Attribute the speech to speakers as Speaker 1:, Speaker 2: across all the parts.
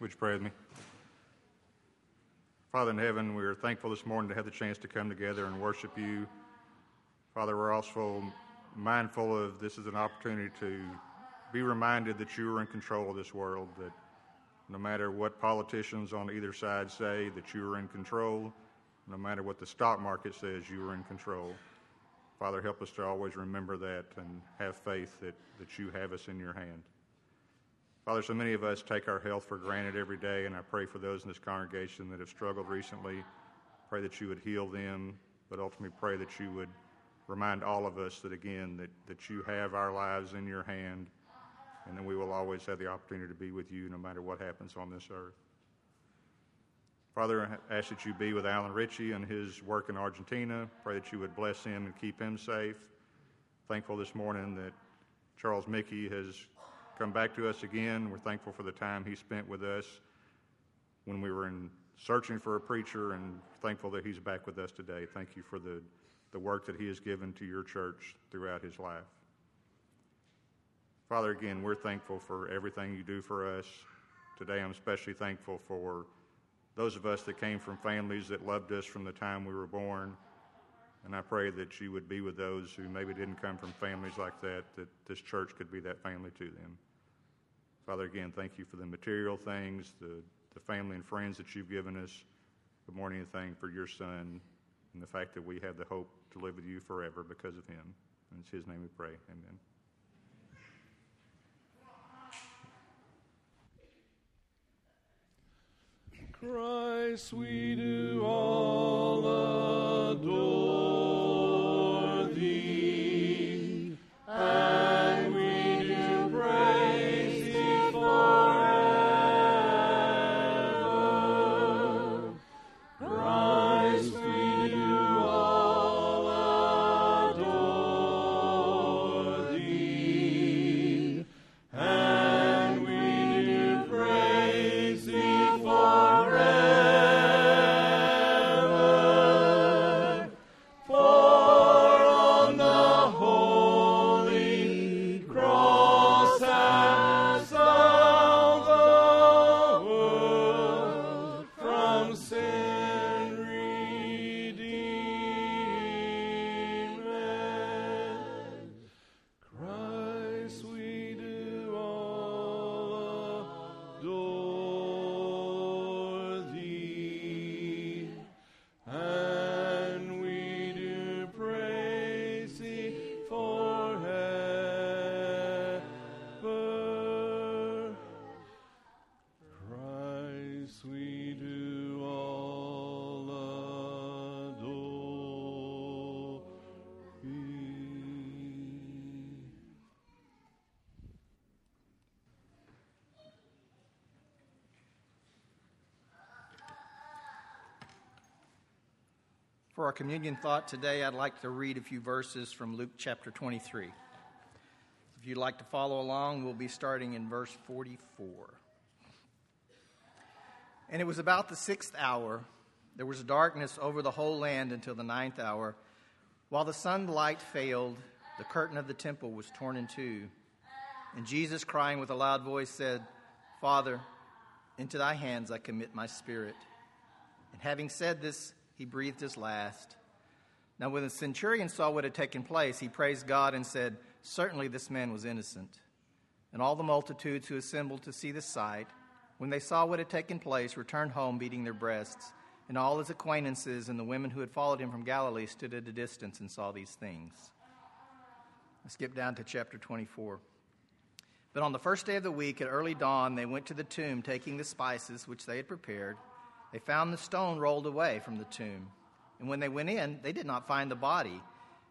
Speaker 1: Would you pray with me? Father in heaven, we are thankful this morning to have the chance to come together and worship you. Father, we're also mindful of this is an opportunity to be reminded that you are in control of this world, that no matter what politicians on either side say, that you are in control. No matter what the stock market says, you are in control. Father, help us to always remember that and have faith that, that you have us in your hand. Father, so many of us take our health for granted every day, and I pray for those in this congregation that have struggled recently. Pray that you would heal them, but ultimately pray that you would remind all of us that, again, that, that you have our lives in your hand and then we will always have the opportunity to be with you no matter what happens on this earth. Father, I ask that you be with Alan Ritchie and his work in Argentina. Pray that you would bless him and keep him safe. Thankful this morning that Charles Mickey has come back to us again. We're thankful for the time he spent with us when we were in searching for a preacher and thankful that he's back with us today. Thank you for the, the work that he has given to your church throughout his life. Father, again, we're thankful for everything you do for us. Today, I'm especially thankful for those of us that came from families that loved us from the time we were born. And I pray that you would be with those who maybe didn't come from families like that, that this church could be that family to them. Father, again, thank you for the material things, the, the family and friends that you've given us. Good morning and thank for your son and the fact that we have the hope to live with you forever because of him. And it's his name we pray. Amen.
Speaker 2: Christ we do all adore For
Speaker 3: our communion thought today, I'd like to read a few verses from Luke chapter 23. If you'd like to follow along, we'll be starting in verse 44. And it was about the sixth hour. There was darkness over the whole land until the ninth hour. While the sunlight failed, the curtain of the temple was torn in two. And Jesus, crying with a loud voice, said, Father, into thy hands I commit my spirit. And having said this, he breathed his last. Now, when the centurion saw what had taken place, he praised God and said, Certainly this man was innocent. And all the multitudes who assembled to see the sight, when they saw what had taken place, returned home beating their breasts. And all his acquaintances and the women who had followed him from Galilee stood at a distance and saw these things. Let's skip down to chapter 24. But on the first day of the week, at early dawn, they went to the tomb, taking the spices which they had prepared. They found the stone rolled away from the tomb. And when they went in, they did not find the body.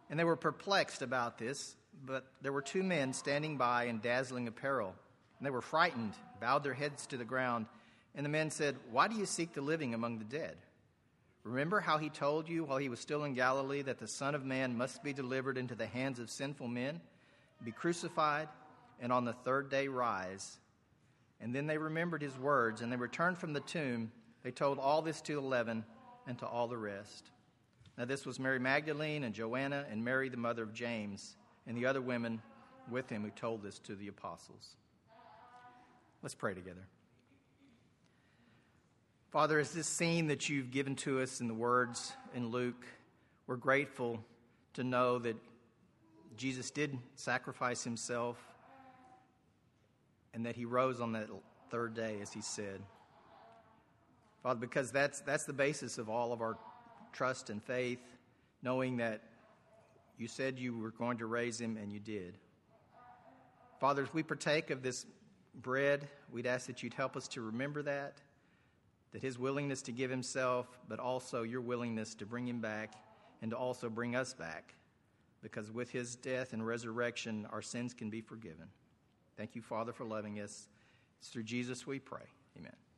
Speaker 3: And they were perplexed about this. But there were two men standing by in dazzling apparel. And they were frightened, bowed their heads to the ground. And the men said, Why do you seek the living among the dead? Remember how he told you while he was still in Galilee that the Son of Man must be delivered into the hands of sinful men, be crucified, and on the third day rise. And then they remembered his words, and they returned from the tomb. They told all this to eleven and to all the rest. Now, this was Mary Magdalene and Joanna and Mary, the mother of James, and the other women with him who told this to the apostles. Let's pray together. Father, as this scene that you've given to us in the words in Luke, we're grateful to know that Jesus did sacrifice himself and that he rose on that third day, as he said. Father, because that's, that's the basis of all of our trust and faith, knowing that you said you were going to raise him and you did. Father, we partake of this bread, we'd ask that you'd help us to remember that, that his willingness to give himself, but also your willingness to bring him back and to also bring us back, because with his death and resurrection, our sins can be forgiven. Thank you, Father, for loving us. It's through Jesus we pray. Amen.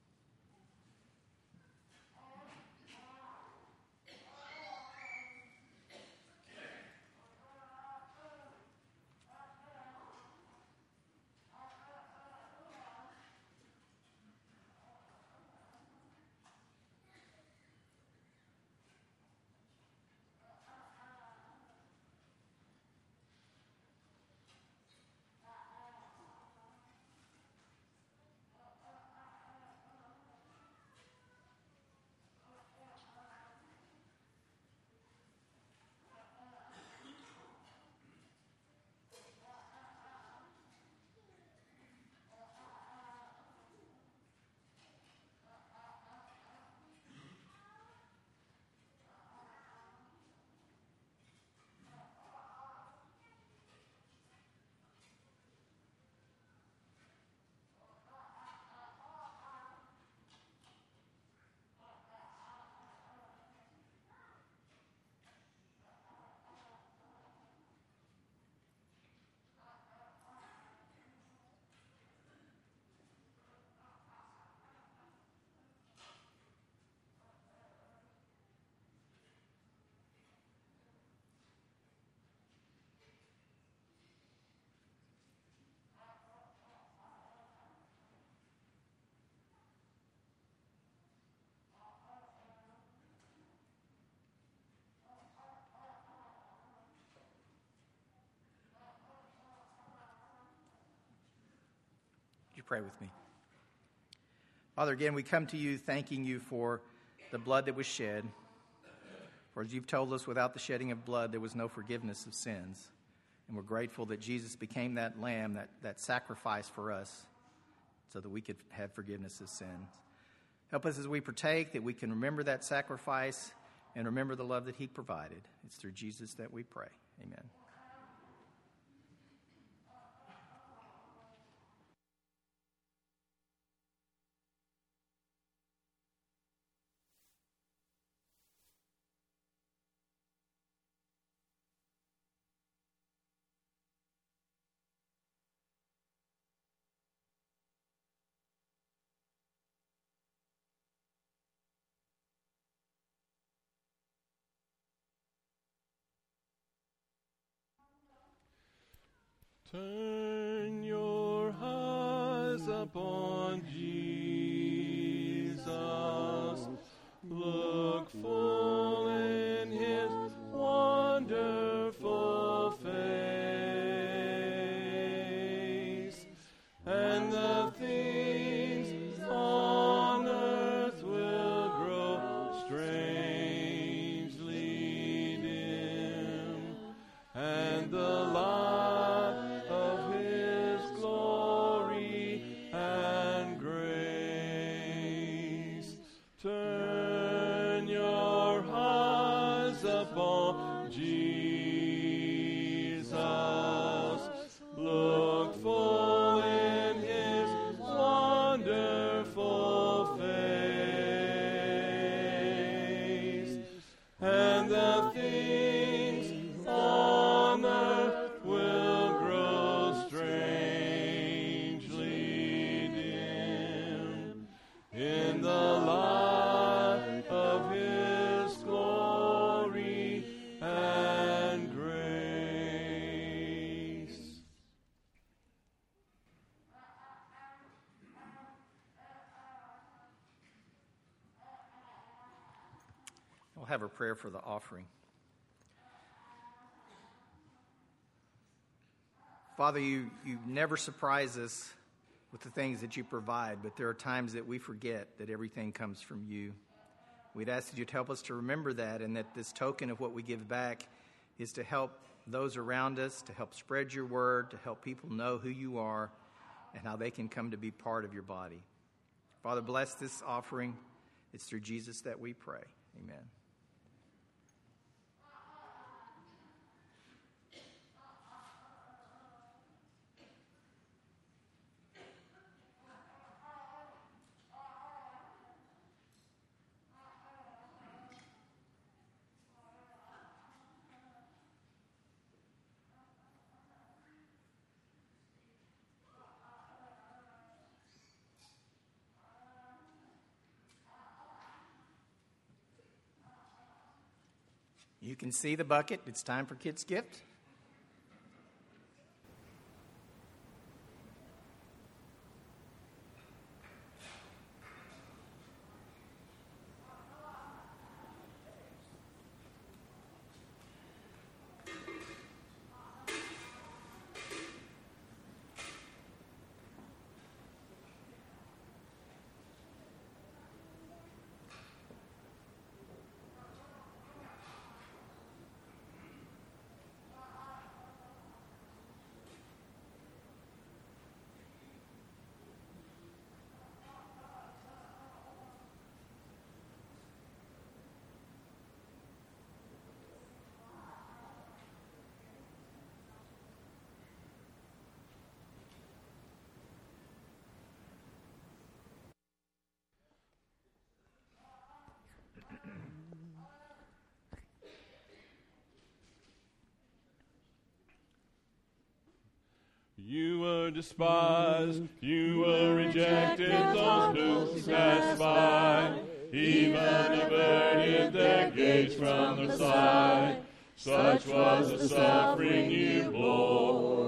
Speaker 3: You pray with me? Father, again, we come to you thanking you for the blood that was shed. For as you've told us, without the shedding of blood, there was no forgiveness of sins. And we're grateful that Jesus became that lamb, that, that sacrifice for us, so that we could have forgiveness of sins. Help us as we partake that we can remember that sacrifice and remember the love that he provided. It's through Jesus that we pray. Amen.
Speaker 2: Turn your eyes upon Jesus. Look full
Speaker 3: Father, you, you never surprise us with the things that you provide, but there are times that we forget that everything comes from you. We'd ask that you'd help us to remember that and that this token of what we give back is to help those around us, to help spread your word, to help people know who you are and how they can come to be part of your body. Father, bless this offering. It's through Jesus that we pray. Amen. Can see the bucket. It's time for Kids' Gift.
Speaker 2: You were despised, you were rejected, those who passed by, even averted their gaze from the sight. Such was the suffering you bore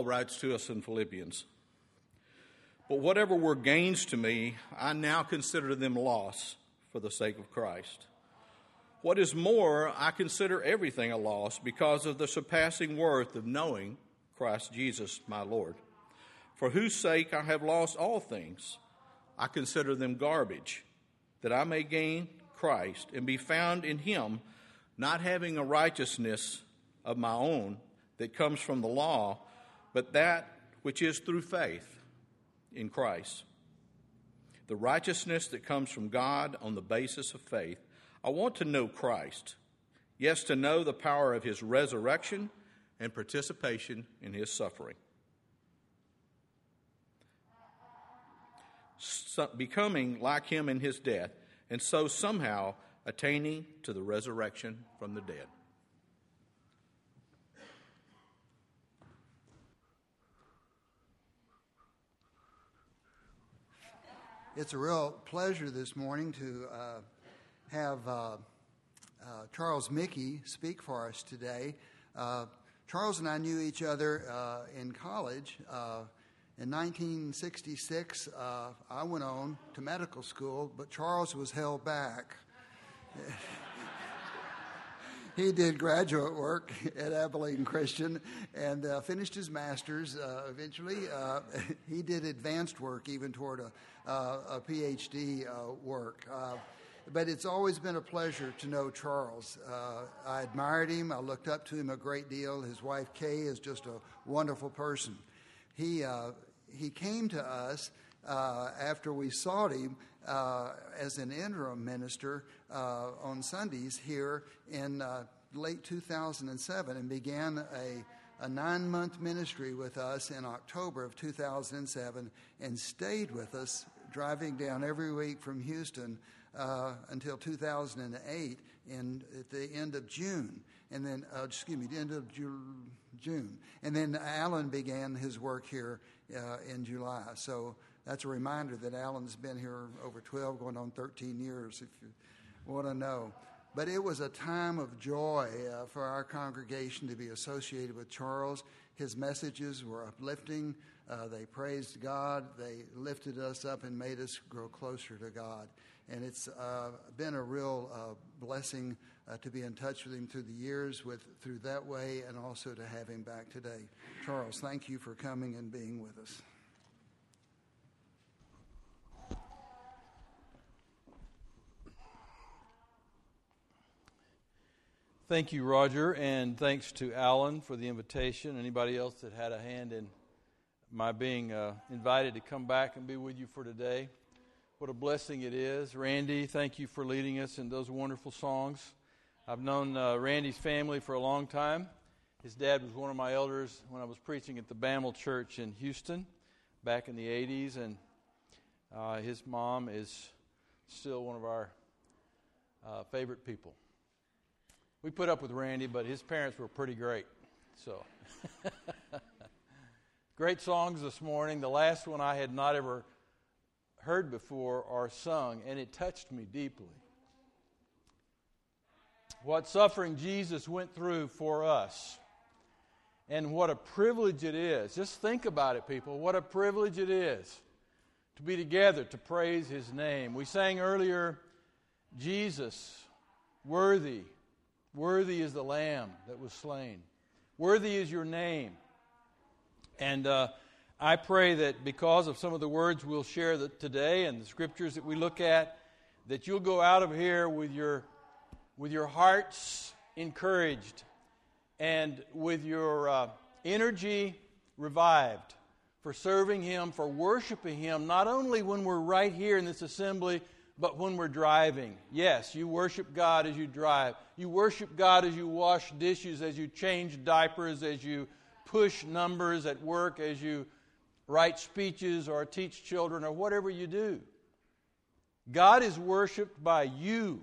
Speaker 4: Paul writes to us in Philippians But whatever were gains to me, I now consider them loss for the sake of Christ. What is more, I consider everything a loss because of the surpassing worth of knowing Christ Jesus my Lord, for whose sake I have lost all things. I consider them garbage, that I may gain Christ and be found in him, not having a righteousness of my own that comes from the law, but that which is through faith in Christ. The righteousness that comes from God on the basis of faith. I want to know Christ. Yes, to know the power of his resurrection and participation in his suffering. So, becoming like him in his death, and so somehow attaining to the resurrection from the dead.
Speaker 5: It's a real pleasure this morning to uh, have uh, uh, Charles Mickey speak for us today. Uh, Charles and I knew each other uh, in college. Uh, in 1966, I went on to medical school, but Charles was held back. he did graduate work at Abilene Christian and uh, finished his master's uh, eventually. Uh, he did advanced work even toward a, a PhD work but it's always been a pleasure to know Charles. Uh, I admired him. I looked up to him a great deal. His wife Kay is just a wonderful person. He uh, he came to us uh, after we sought him uh, as an interim minister uh, on Sundays here in uh, late 2007 and began a a nine month ministry with us in October of 2007 and stayed with us, driving down every week from Houston uh, until 2008 and at the end of June. And then, uh, excuse me, the end of Ju- June. And then Alan began his work here uh, in July. So that's a reminder that Alan's been here over 12, going on 13 years, if you want to know. But it was a time of joy uh, for our congregation to be associated with Charles. His messages were uplifting. Uh, they praised God. They lifted us up and made us grow closer to God and it's uh, been a real uh, blessing uh, to be in touch with him through the years, with through that way, and also to have him back today. Charles, thank you for coming and being with us.
Speaker 6: Thank you, Roger, and thanks to Alan for the invitation. Anybody else that had a hand in my being uh, invited to come back and be with you for today. What a blessing it is. Randy, thank you for leading us in those wonderful songs. I've known uh, Randy's family for a long time. His dad was one of my elders when I was preaching at the Bammel Church in Houston back in the 80s, and uh, his mom is still one of our uh, favorite people. We put up with Randy, but his parents were pretty great. So, great songs this morning. The last one I had not ever heard before or sung, and it touched me deeply. What suffering Jesus went through for us, and what a privilege it is. Just think about it, people. What a privilege it is to be together to praise His name. We sang earlier, Jesus, worthy, worthy is the Lamb that was slain. Worthy is your name. And uh, I pray that because of some of the words we'll share today and the scriptures that we look at, that you'll go out of here with your, with your hearts encouraged and with your uh, energy revived for serving Him, for worshiping Him, not only when we're right here in this assembly, but when we're driving. Yes, you worship God as you drive. You worship God as you wash dishes, as you change diapers, as you push numbers at work, as you write speeches or teach children or whatever you do. God is worshiped by you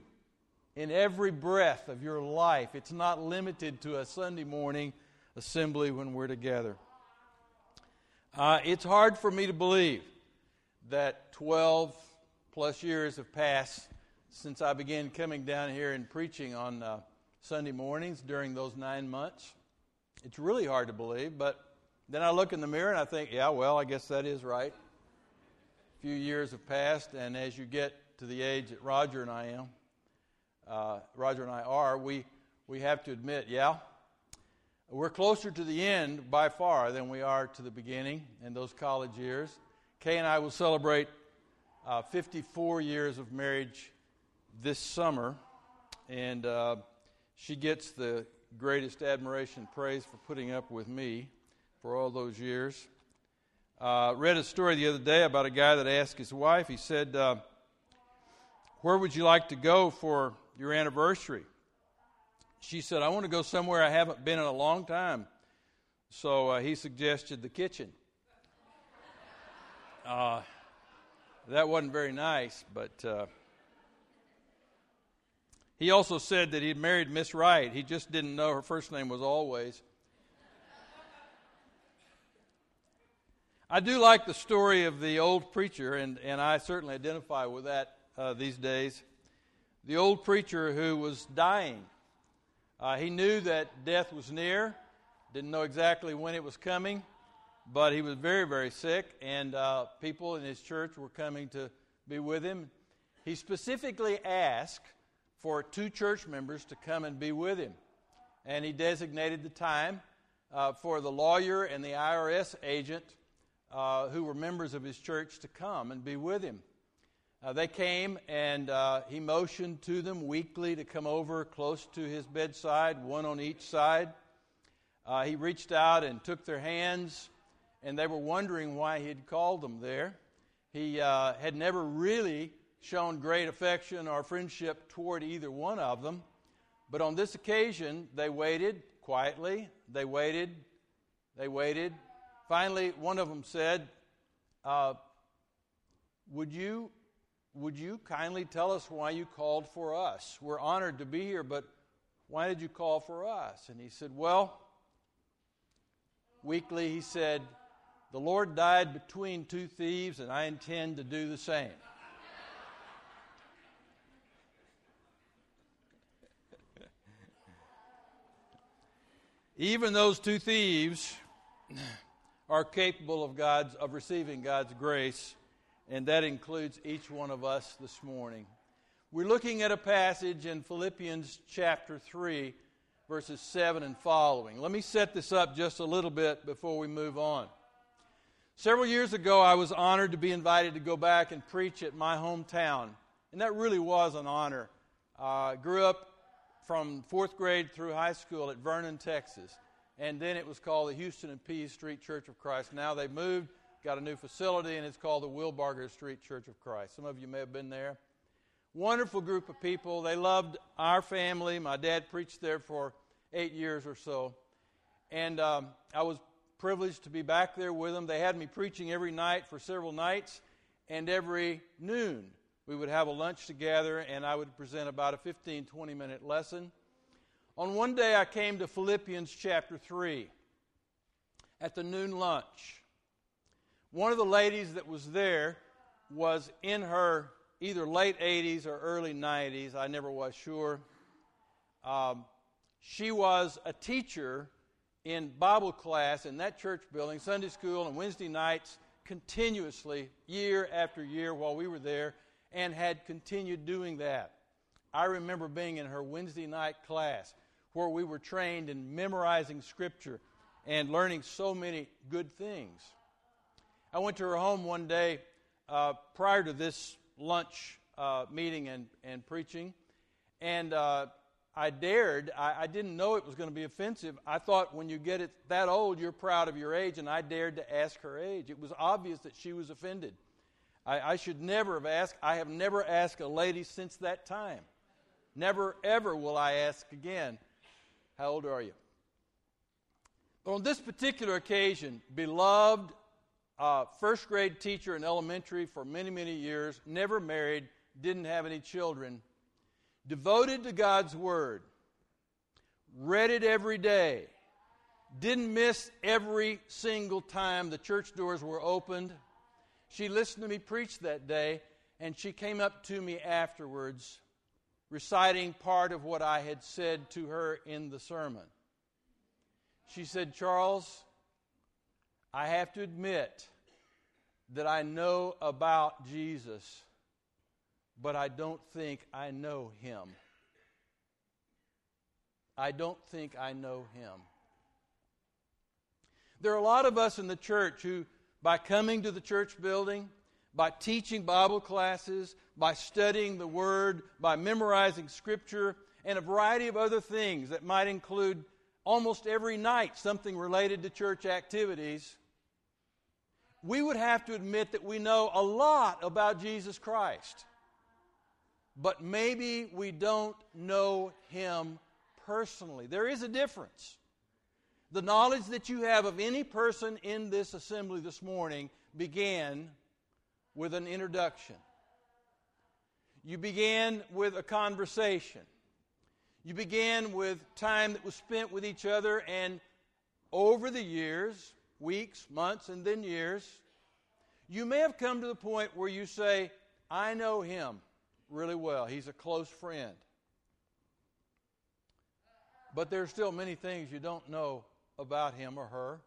Speaker 6: in every breath of your life. It's not limited to a Sunday morning assembly when we're together. Uh, it's hard for me to believe that 12 plus years have passed since I began coming down here and preaching on uh, Sunday mornings during those nine months. It's really hard to believe, but then I look in the mirror and I think, yeah, well, I guess that is right. A few years have passed, and as you get to the age that Roger and I am, uh, Roger and I are, we, we have to admit, yeah, we're closer to the end by far than we are to the beginning in those college years. Kay and I will celebrate uh, 54 years of marriage this summer, and uh, she gets the greatest admiration and praise for putting up with me for all those years. Uh, read a story the other day about a guy that asked his wife, he said, uh, Where would you like to go for your anniversary? She said, I want to go somewhere I haven't been in a long time. So uh, he suggested the kitchen. That wasn't very nice, but uh, he also said that he'd married Miss Wright. He just didn't know her first name was Always. I do like the story of the old preacher, and, and I certainly identify with that uh, these days. The old preacher who was dying. Uh, he knew that death was near, didn't know exactly when it was coming, but he was very, very sick, and uh, people in his church were coming to be with him. He specifically asked for two church members to come and be with him, and he designated the time uh, for the lawyer and the IRS agent uh, who were members of his church to come and be with him. Uh, they came and uh, he motioned to them weakly to come over close to his bedside, one on each side. Uh, he reached out and took their hands, and they were wondering why he'd called them there. He uh, had never really shown great affection or friendship toward either one of them, but on this occasion, they waited quietly. They waited. They waited. Finally, one of them said, uh, would, you, would you kindly tell us why you called for us? We're honored to be here, but why did you call for us? And he said, Well, weakly, he said, The Lord died between two thieves, and I intend to do the same. Even those two thieves are capable of God's of receiving God's grace, and that includes each one of us this morning. We're looking at a passage in Philippians chapter 3, verses 7 and following. Let me set this up just a little bit before we move on. Several years ago, I was honored to be invited to go back and preach at my hometown, and that really was an honor. Uh, I grew up from fourth grade through high school at Vernon, Texas and then it was called the Houston and Pease Street Church of Christ. Now they've moved, got a new facility, and it's called the Wilbarger Street Church of Christ. Some of you may have been there. Wonderful group of people. They loved our family. My dad preached there for eight years or so. And um, I was privileged to be back there with them. They had me preaching every night for several nights, and every noon we would have a lunch together, and I would present about a 15, 20 minute lesson. On one day, I came to Philippians chapter 3 at the noon lunch. One of the ladies that was there was in her either late 80s or early 90s. I never was sure. Um, she was a teacher in Bible class in that church building, Sunday school, and Wednesday nights continuously, year after year, while we were there, and had continued doing that. I remember being in her Wednesday night class where we were trained in memorizing Scripture and learning so many good things. I went to her home one day uh, prior to this lunch uh, meeting and, and preaching, and uh, I dared, I, I, didn't know it was going to be offensive. I thought when you get it that old, you're proud of your age, and I dared to ask her age. It was obvious that she was offended. I, I should never have asked. I have never asked a lady since that time. Never, ever will I ask again. How old are you? But on this particular occasion, beloved uh, first grade teacher in elementary for many, many years, never married, didn't have any children, devoted to God's Word, read it every day, didn't miss every single time the church doors were opened. She listened to me preach that day, and she came up to me afterwards, reciting part of what I had said to her in the sermon. She said, Charles, I have to admit that I know about Jesus, but I don't think I know him. I don't think I know him. There are a lot of us in the church who, by coming to the church building, by teaching Bible classes, by studying the Word, by memorizing Scripture, and a variety of other things that might include almost every night something related to church activities, we would have to admit that we know a lot about Jesus Christ. But maybe we don't know Him personally. There is a difference. The knowledge that you have of any person in this assembly this morning began with an introduction. You began with a conversation. You began with time that was spent with each other, and over the years, weeks, months, and then years, you may have come to the point where you say, I know him really well. He's a close friend. But there's still many things you don't know about him or her.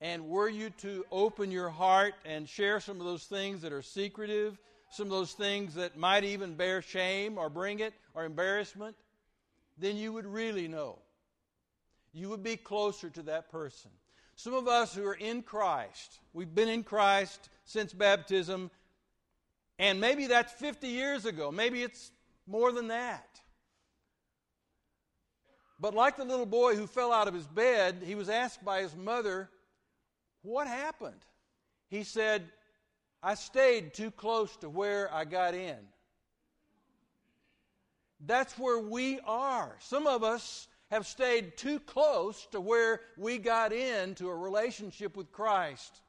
Speaker 6: And were you to open your heart and share some of those things that are secretive, some of those things that might even bear shame or bring it or embarrassment, then you would really know. You would be closer to that person. Some of us who are in Christ, we've been in Christ since baptism, and maybe that's 50 years ago, maybe it's more than that. But like the little boy who fell out of his bed, he was asked by his mother, What happened? He said, I stayed too close to where I got in. That's where we are. Some of us have stayed too close to where we got into a relationship with Christ.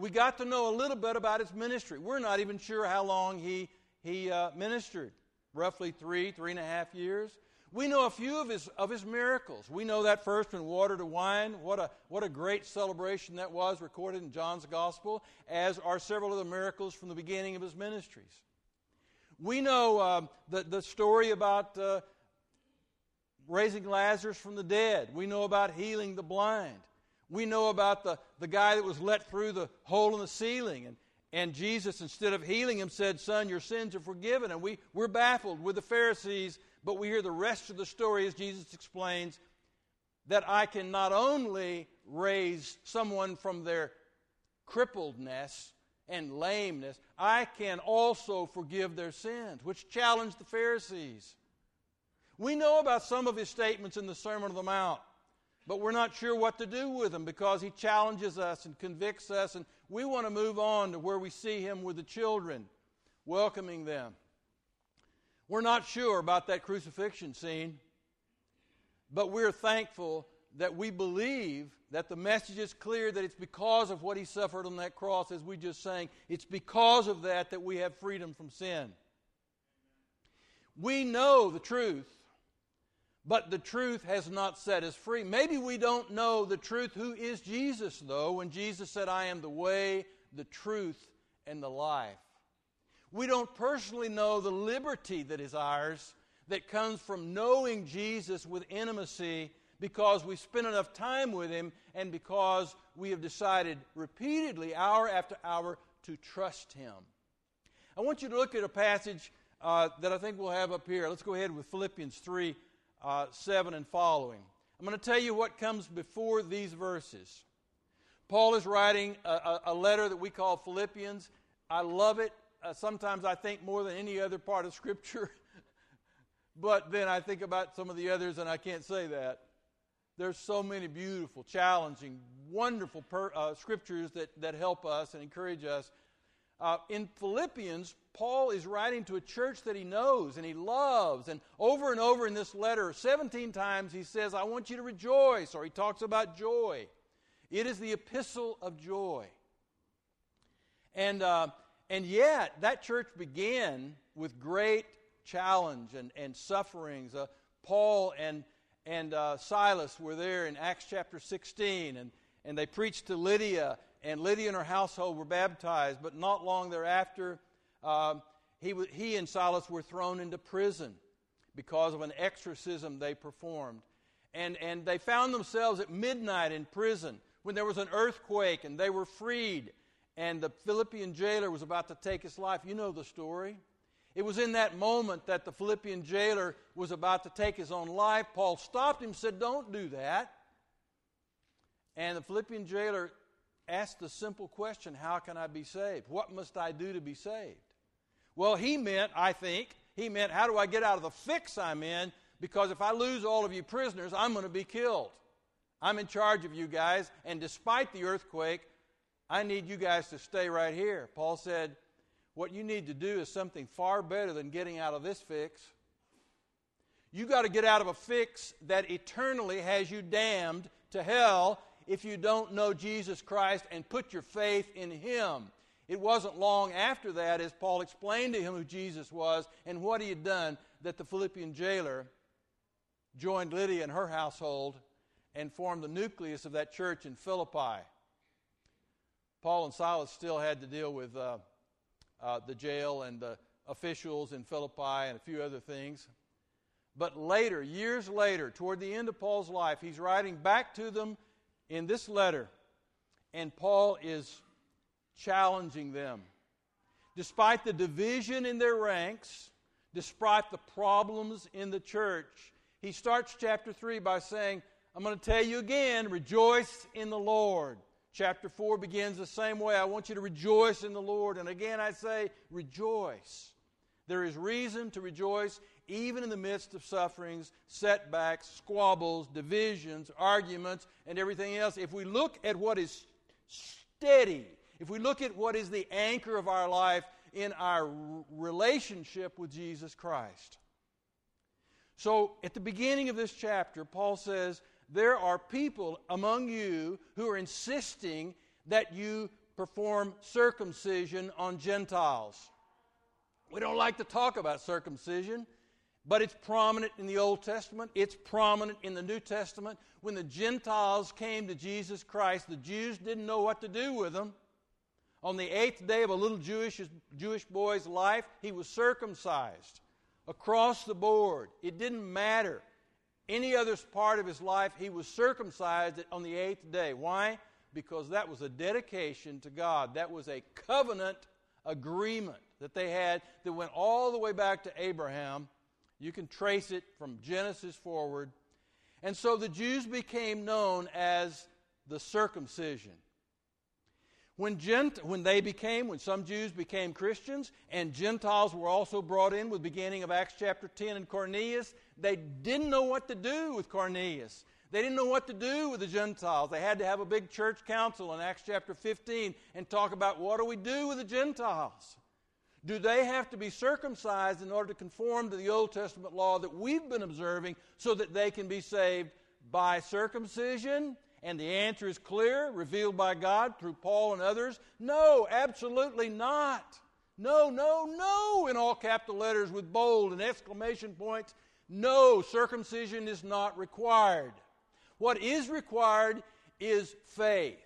Speaker 6: We got to know a little bit about his ministry. We're not even sure how long he, he uh, ministered roughly three, three and a half years. We know a few of his, of his miracles. We know that first from water to wine. What a, what a great celebration that was recorded in John's Gospel, as are several of the miracles from the beginning of his ministries. We know uh, the, the story about uh, raising Lazarus from the dead. We know about healing the blind. We know about the, the guy that was let through the hole in the ceiling. And, and Jesus, instead of healing him, said, Son, your sins are forgiven. And we, we're baffled with the Pharisees but we hear the rest of the story as Jesus explains that I can not only raise someone from their crippledness and lameness, I can also forgive their sins, which challenged the Pharisees. We know about some of his statements in the Sermon on the Mount, but we're not sure what to do with them because he challenges us and convicts us, and we want to move on to where we see him with the children, welcoming them. We're not sure about that crucifixion scene, but we're thankful that we believe that the message is clear that it's because of what he suffered on that cross, as we just sang. It's because of that that we have freedom from sin. We know the truth, but the truth has not set us free. Maybe we don't know the truth who is Jesus, though, when Jesus said, I am the way, the truth, and the life. We don't personally know the liberty that is ours that comes from knowing Jesus with intimacy because we spend enough time with Him and because we have decided repeatedly, hour after hour, to trust Him. I want you to look at a passage uh, that I think we'll have up here. Let's go ahead with Philippians 3 uh, 7 and following. I'm going to tell you what comes before these verses. Paul is writing a, a, a letter that we call Philippians. I love it uh, sometimes I think more than any other part of Scripture. but then I think about some of the others and I can't say that. There's so many beautiful, challenging, wonderful per, uh, scriptures that, that help us and encourage us. Uh, in Philippians, Paul is writing to a church that he knows and he loves. And over and over in this letter, 17 times he says, I want you to rejoice, or he talks about joy. It is the epistle of joy. And, uh, and yet, that church began with great challenge and, and sufferings. Uh, Paul and, and uh, Silas were there in Acts chapter 16, and, and they preached to Lydia, and Lydia and her household were baptized. But not long thereafter, uh, he, he and Silas were thrown into prison because of an exorcism they performed. And, and they found themselves at midnight in prison when there was an earthquake and they were freed. And the Philippian jailer was about to take his life. You know the story. It was in that moment that the Philippian jailer was about to take his own life. Paul stopped him and said, Don't do that. And the Philippian jailer asked the simple question How can I be saved? What must I do to be saved? Well, he meant, I think, he meant, How do I get out of the fix I'm in? Because if I lose all of you prisoners, I'm going to be killed. I'm in charge of you guys, and despite the earthquake, I need you guys to stay right here. Paul said, What you need to do is something far better than getting out of this fix. You got to get out of a fix that eternally has you damned to hell if you don't know Jesus Christ and put your faith in Him. It wasn't long after that, as Paul explained to him who Jesus was and what he had done, that the Philippian jailer joined Lydia and her household and formed the nucleus of that church in Philippi. Paul and Silas still had to deal with uh, uh, the jail and the officials in Philippi and a few other things. But later, years later, toward the end of Paul's life, he's writing back to them in this letter, and Paul is challenging them. Despite the division in their ranks, despite the problems in the church, he starts chapter 3 by saying, I'm going to tell you again, rejoice in the Lord. Chapter 4 begins the same way. I want you to rejoice in the Lord. And again, I say, rejoice. There is reason to rejoice even in the midst of sufferings, setbacks, squabbles, divisions, arguments, and everything else. If we look at what is steady, if we look at what is the anchor of our life in our relationship with Jesus Christ. So, at the beginning of this chapter, Paul says, there are people among you who are insisting that you perform circumcision on Gentiles. We don't like to talk about circumcision, but it's prominent in the Old Testament, it's prominent in the New Testament. When the Gentiles came to Jesus Christ, the Jews didn't know what to do with them. On the eighth day of a little Jewish, Jewish boy's life, he was circumcised across the board. It didn't matter any other part of his life, he was circumcised on the eighth day. Why? Because that was a dedication to God. That was a covenant agreement that they had that went all the way back to Abraham. You can trace it from Genesis forward. And so the Jews became known as the circumcision. When, Gent- when they became, when some Jews became Christians, and Gentiles were also brought in with beginning of Acts chapter 10 and Cornelius, they didn't know what to do with Cornelius. They didn't know what to do with the Gentiles. They had to have a big church council in Acts chapter 15 and talk about what do we do with the Gentiles? Do they have to be circumcised in order to conform to the Old Testament law that we've been observing so that they can be saved by circumcision? And the answer is clear, revealed by God through Paul and others. No, absolutely not. No, no, no, in all capital letters with bold and exclamation points. No, circumcision is not required. What is required is faith.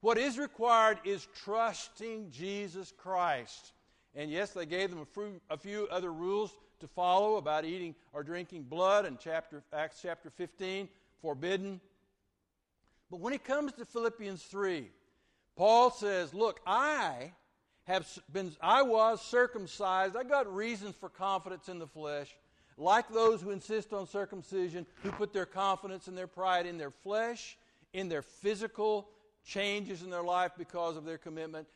Speaker 6: What is required is trusting Jesus Christ. And yes, they gave them a few, other rules to follow about eating or drinking blood in chapter, Acts chapter 15, forbidden but when it comes to Philippians 3, Paul says, Look, I have been, I was circumcised. I got reasons for confidence in the flesh, like those who insist on circumcision, who put their confidence and their pride in their flesh, in their physical changes in their life because of their commitment.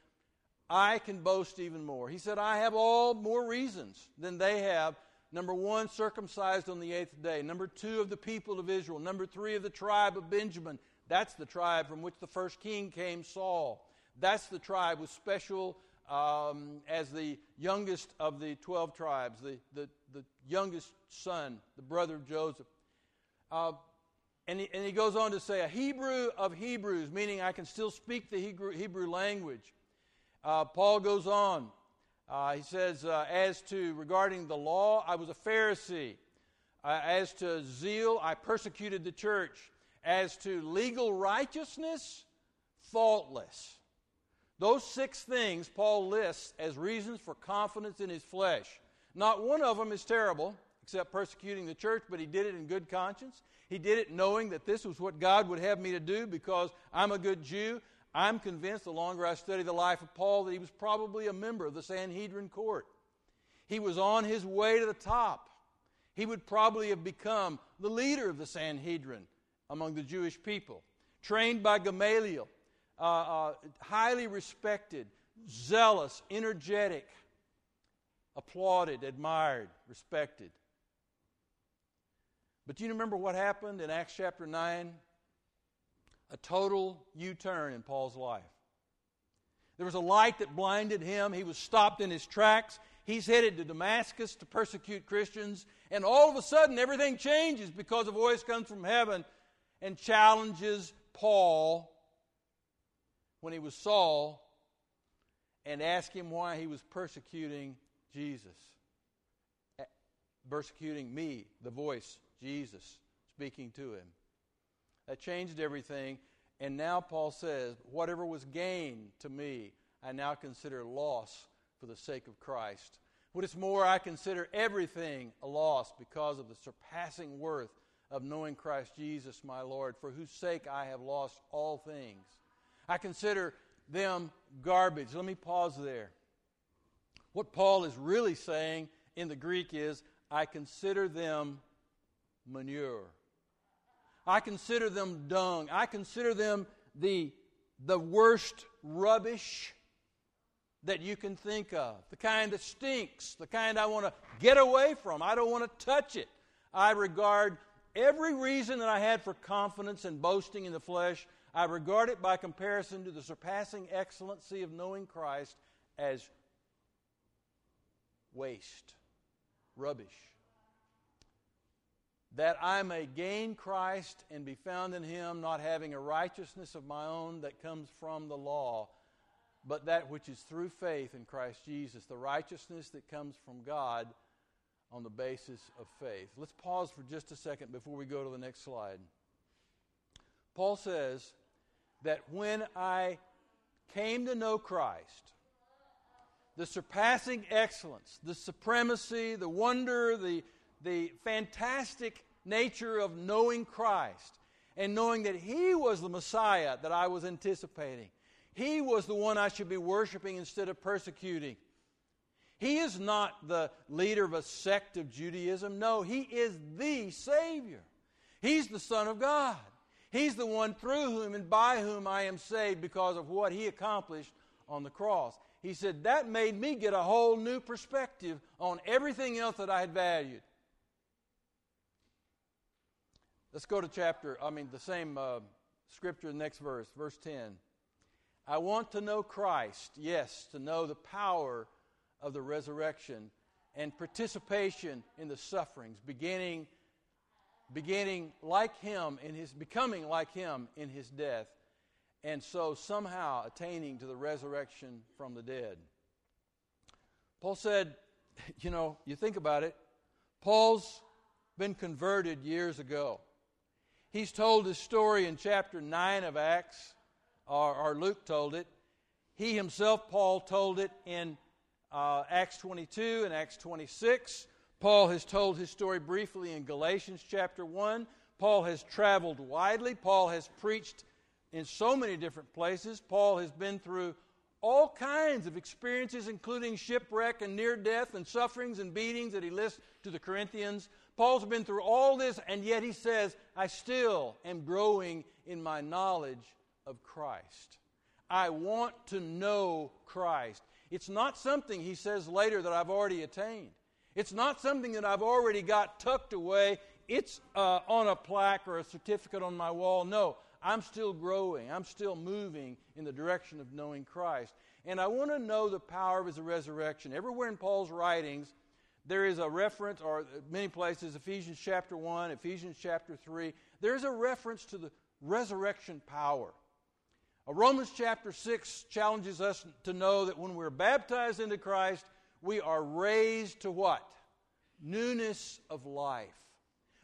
Speaker 6: I can boast even more. He said, I have all more reasons than they have. Number one, circumcised on the eighth day. Number two, of the people of Israel. Number three, of the tribe of Benjamin. That's the tribe from which the first king came, Saul. That's the tribe with special, um, as the youngest of the 12 tribes, the, the, the youngest son, the brother of Joseph. Uh, And he, and he goes on to say, a Hebrew of Hebrews, meaning I can still speak the Hebrew, Hebrew language. Uh, Paul goes on. Uh, he says, uh, as to regarding the law, I was a Pharisee. Uh, as to zeal, I persecuted the church. As to legal righteousness, faultless. Those six things Paul lists as reasons for confidence in his flesh. Not one of them is terrible, except persecuting the church, but he did it in good conscience. He did it knowing that this was what God would have me to do because I'm a good Jew. I'm convinced the longer I study the life of Paul that he was probably a member of the Sanhedrin court. He was on his way to the top. He would probably have become the leader of the Sanhedrin among the Jewish people. Trained by Gamaliel, uh, uh, highly respected, zealous, energetic, applauded, admired, respected. But do you remember what happened in Acts chapter 9? A total U turn in Paul's life. There was a light that blinded him. He was stopped in his tracks. He's headed to Damascus to persecute Christians. And all of a sudden, everything changes because a voice comes from heaven and challenges Paul when he was Saul and asks him why he was persecuting Jesus. Persecuting me, the voice Jesus speaking to him. That changed everything. And now Paul says, whatever was gain to me, I now consider loss for the sake of Christ. What is more, I consider everything a loss because of the surpassing worth of knowing Christ Jesus, my Lord, for whose sake I have lost all things. I consider them garbage. Let me pause there. What Paul is really saying in the Greek is, I consider them manure. I consider them dung. I consider them the, the worst rubbish that you can think of. The kind that stinks, the kind I want to get away from. I don't want to touch it. I regard every reason that I had for confidence and boasting in the flesh, I regard it by comparison to the surpassing excellency of knowing Christ as waste, rubbish that I may gain Christ and be found in him, not having a righteousness of my own that comes from the law, but that which is through faith in Christ Jesus, the righteousness that comes from God on the basis of faith. Let's pause for just a second before we go to the next slide. Paul says that when I came to know Christ, the surpassing excellence, the supremacy, the wonder, the the fantastic nature of knowing Christ and knowing that He was the Messiah that I was anticipating. He was the one I should be worshiping instead of persecuting. He is not the leader of a sect of Judaism. No, He is the Savior. He's the Son of God. He's the one through whom and by whom I am saved because of what He accomplished on the cross. He said that made me get a whole new perspective on everything else that I had valued. Let's go to chapter, I mean, the same uh, scripture, next verse, verse 10. I want to know Christ, yes, to know the power of the resurrection and participation in the sufferings, beginning, beginning like him in his, becoming like him in his death, and so somehow attaining to the resurrection from the dead. Paul said, you know, you think about it, Paul's been converted years ago. He's told his story in chapter 9 of Acts, or, or Luke told it. He himself, Paul, told it in uh, Acts 22 and Acts 26. Paul has told his story briefly in Galatians chapter 1. Paul has traveled widely. Paul has preached in so many different places. Paul has been through all kinds of experiences, including shipwreck and near death and sufferings and beatings that he lists to the Corinthians. Paul's been through all this, and yet he says, I still am growing in my knowledge of Christ. I want to know Christ. It's not something, he says later, that I've already attained. It's not something that I've already got tucked away. It's uh, on a plaque or a certificate on my wall. No, I'm still growing. I'm still moving in the direction of knowing Christ. And I want to know the power of his resurrection. Everywhere in Paul's writings, there is a reference, or many places, Ephesians chapter 1, Ephesians chapter 3, there's a reference to the resurrection power. Uh, Romans chapter 6 challenges us to know that when we're baptized into Christ, we are raised to what? Newness of life.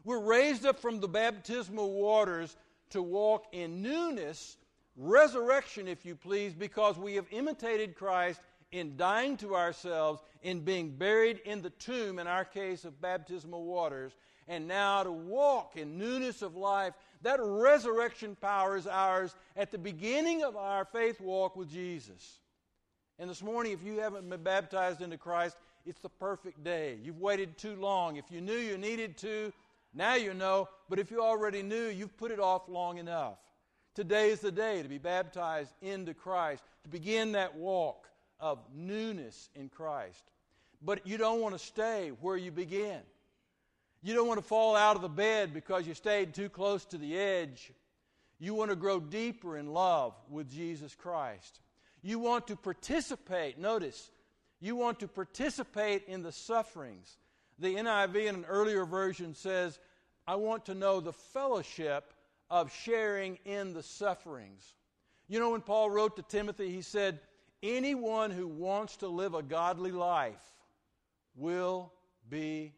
Speaker 6: We're raised up from the baptismal waters to walk in newness, resurrection, if you please, because we have imitated Christ in dying to ourselves, in being buried in the tomb, in our case of baptismal waters, and now to walk in newness of life. That resurrection power is ours at the beginning of our faith walk with Jesus. And this morning, if you haven't been baptized into Christ, it's the perfect day. You've waited too long. If you knew you needed to, now you know. But if you already knew, you've put it off long enough. Today is the day to be baptized into Christ, to begin that walk of newness in Christ. But you don't want to stay where you begin. You don't want to fall out of the bed because you stayed too close to the edge. You want to grow deeper in love with Jesus Christ. You want to participate, notice, you want to participate in the sufferings. The NIV in an earlier version says, I want to know the fellowship of sharing in the sufferings. You know, when Paul wrote to Timothy, he said, Anyone who wants to live a godly life will be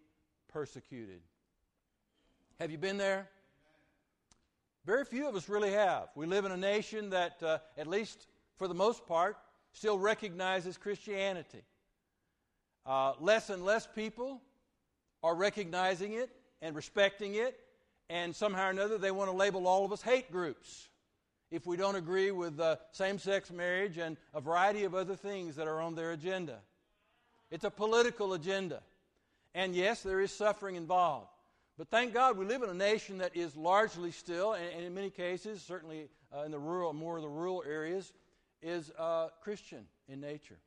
Speaker 6: persecuted. Have you been there? Very few of us really have. We live in a nation that, uh, at least for the most part, still recognizes Christianity. Uh, less and less people are recognizing it and respecting it, and somehow or another they want to label all of us hate groups if we don't agree with uh, same sex marriage and a variety of other things that are on their agenda. It's a political agenda. And yes, there is suffering involved. But thank God we live in a nation that is largely still, and, in many cases, certainly uh, in the rural, more of the rural areas, is uh, Christian in nature.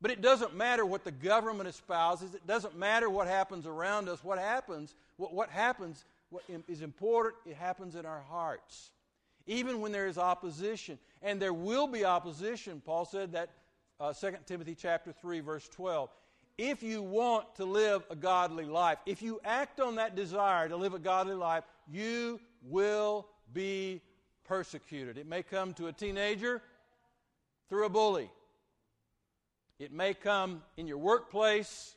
Speaker 6: But it doesn't matter what the government espouses. It doesn't matter what happens around us. What happens, what, what happens, what is important, it happens in our hearts even when there is opposition. And there will be opposition. Paul said that uh, 2 Timothy chapter 3 verse 12. If you want to live a godly life, if you act on that desire to live a godly life, you will be persecuted. It may come to a teenager through a bully. It may come in your workplace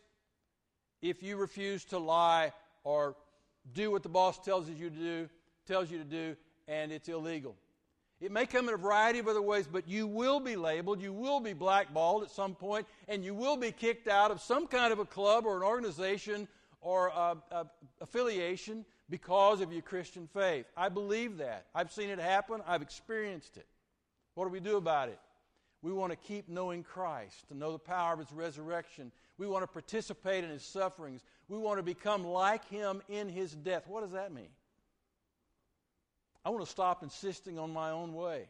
Speaker 6: if you refuse to lie or do what the boss tells you to do, tells you to do, and it's illegal. It may come in a variety of other ways, but you will be labeled, you will be blackballed at some point, and you will be kicked out of some kind of a club or an organization or a, a affiliation because of your Christian faith. I believe that. I've seen it happen, I've experienced it. What do we do about it? We want to keep knowing Christ, to know the power of His resurrection. We want to participate in His sufferings. We want to become like Him in His death. What does that mean? I want to stop insisting on my own way.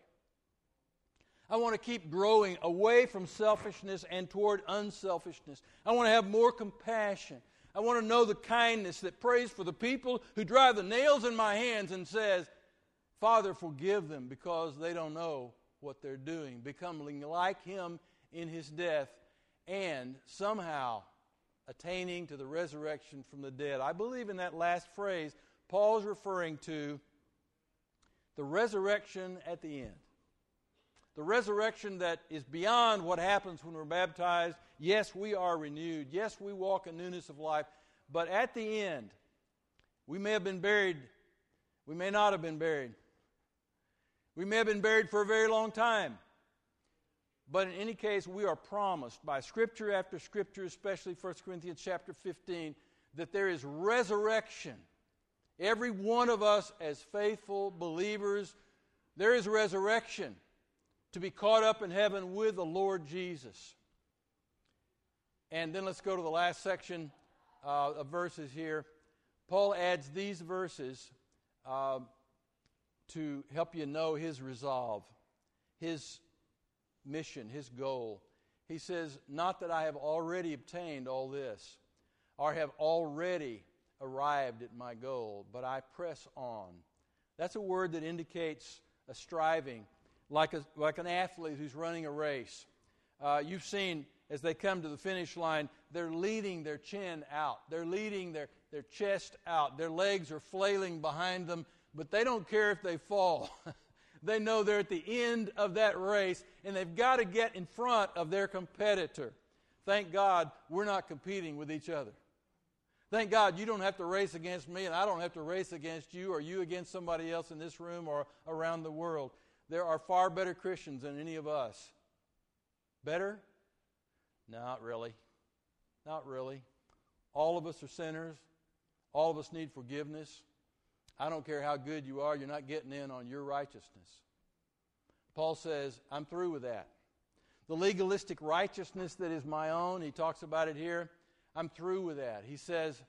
Speaker 6: I want to keep growing away from selfishness and toward unselfishness. I want to have more compassion. I want to know the kindness that prays for the people who drive the nails in my hands and says, Father, forgive them because they don't know what they're doing. Becoming like Him in His death and somehow attaining to the resurrection from the dead. I believe in that last phrase, Paul's referring to the resurrection at the end. The resurrection that is beyond what happens when we're baptized. Yes, we are renewed. Yes, we walk in newness of life. But at the end, we may have been buried. We may not have been buried. We may have been buried for a very long time. But in any case, we are promised by scripture after scripture, especially 1 Corinthians chapter 15, that there is resurrection Every one of us, as faithful believers, there is resurrection to be caught up in heaven with the Lord Jesus. And then let's go to the last section uh, of verses here. Paul adds these verses uh, to help you know his resolve, his mission, his goal. He says, Not that I have already obtained all this, or have already arrived at my goal, but I press on. That's a word that indicates a striving, like, a, like an athlete who's running a race. Uh, you've seen as they come to the finish line, they're leading their chin out. They're leading their, their chest out. Their legs are flailing behind them, but they don't care if they fall. they know they're at the end of that race, and they've got to get in front of their competitor. Thank God we're not competing with each other. Thank God you don't have to race against me, and I don't have to race against you or you against somebody else in this room or around the world. There are far better Christians than any of us. Better? Not really. Not really. All of us are sinners. All of us need forgiveness. I don't care how good you are, you're not getting in on your righteousness. Paul says, I'm through with that. The legalistic righteousness that is my own, he talks about it here. I'm through with that. He says,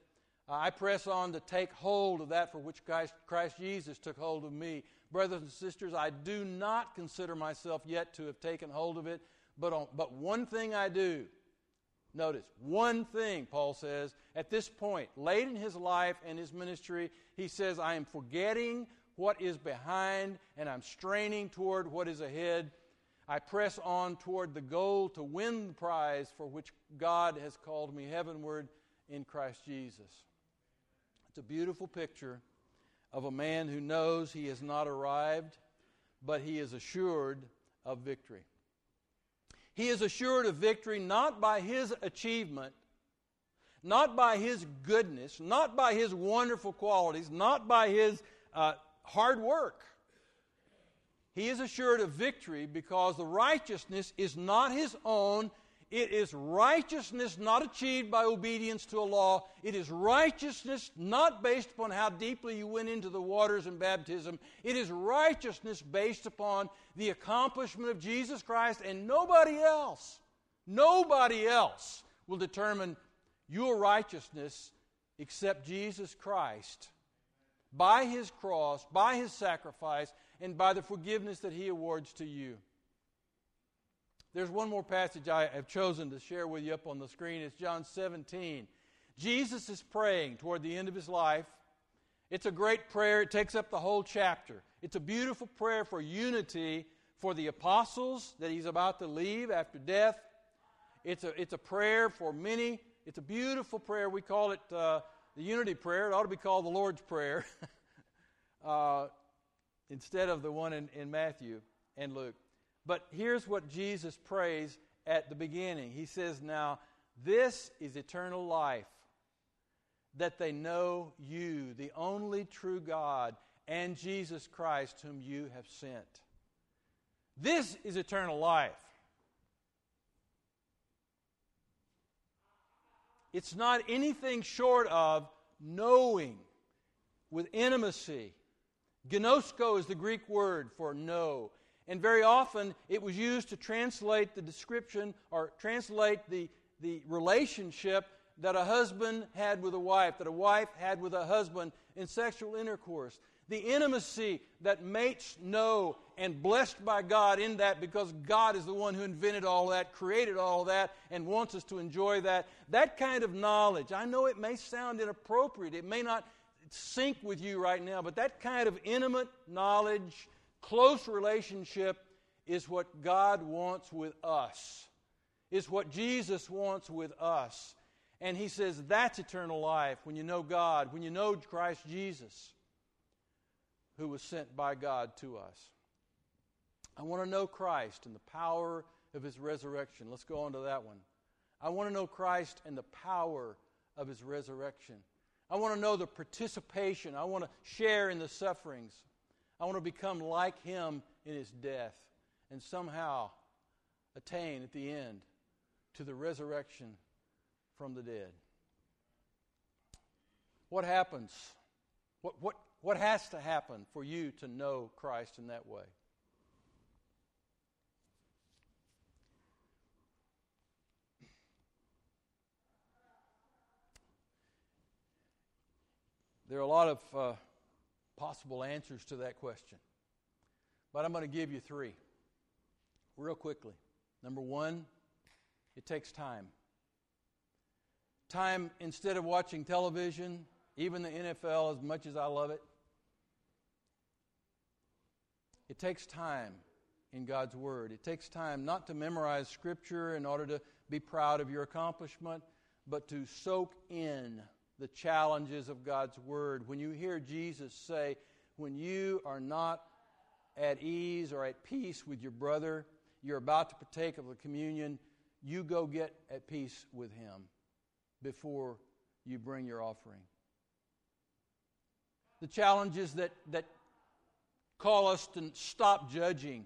Speaker 6: uh, I press on to take hold of that for which Christ, Christ, Jesus took hold of me. Brothers and sisters, I do not consider myself yet to have taken hold of it, but, on, but one thing I do. Notice, one thing, Paul says, at this point, late in his life and his ministry, he says, I am forgetting what is behind and I'm straining toward what is ahead. I press on toward the goal to win the prize for which God has called me heavenward in Christ Jesus. It's a beautiful picture of a man who knows he has not arrived, but he is assured of victory. He is assured of victory not by his achievement, not by his goodness, not by his wonderful qualities, not by his uh, hard work, he is assured of victory because the righteousness is not his own. It is righteousness not achieved by obedience to a law. It is righteousness not based upon how deeply you went into the waters in baptism. It is righteousness based upon the accomplishment of Jesus Christ and nobody else. Nobody else will determine your righteousness except Jesus Christ by his cross, by his sacrifice, and by the forgiveness that He awards to you. There's one more passage I have chosen to share with you up on the screen. It's John 17. Jesus is praying toward the end of his life. It's a great prayer, it takes up the whole chapter. It's a beautiful prayer for unity for the apostles that he's about to leave after death. It's a, it's a prayer for many. It's a beautiful prayer. We call it uh, the unity prayer. It ought to be called the Lord's Prayer. uh, instead of the one in, in Matthew and Luke. But here's what Jesus prays at the beginning He says, Now, this is eternal life, that they know you, the only true God, and Jesus Christ, whom you have sent. This is eternal life. It's not anything short of knowing with intimacy Gnosko is the Greek word for know. And very often it was used to translate the description or translate the, the relationship that a husband had with a wife, that a wife had with a husband in sexual intercourse. The intimacy that mates know and blessed by God in that because God is the one who invented all that, created all that, and wants us to enjoy that. That kind of knowledge. I know it may sound inappropriate. It may not sync with you right now, but that kind of intimate knowledge, close relationship is what God wants with us, is what Jesus wants with us. And he says that's eternal life when you know God, when you know Christ Jesus, who was sent by God to us. I want to know Christ and the power of his resurrection. Let's go on to that one. I want to know Christ and the power of his resurrection. I want to know the participation. I want to share in the sufferings. I want to become like him in his death and somehow attain at the end to the resurrection from the dead. What happens? What, what, what has to happen for you to know Christ in that way? There are a lot of uh, possible answers to that question, but I'm going to give you three real quickly. Number one, it takes time. Time instead of watching television, even the NFL, as much as I love it, it takes time in God's Word. It takes time not to memorize Scripture in order to be proud of your accomplishment, but to soak in the challenges of God's Word. When you hear Jesus say, when you are not at ease or at peace with your brother, you're about to partake of the communion, you go get at peace with him before you bring your offering. The challenges that, that call us to stop judging.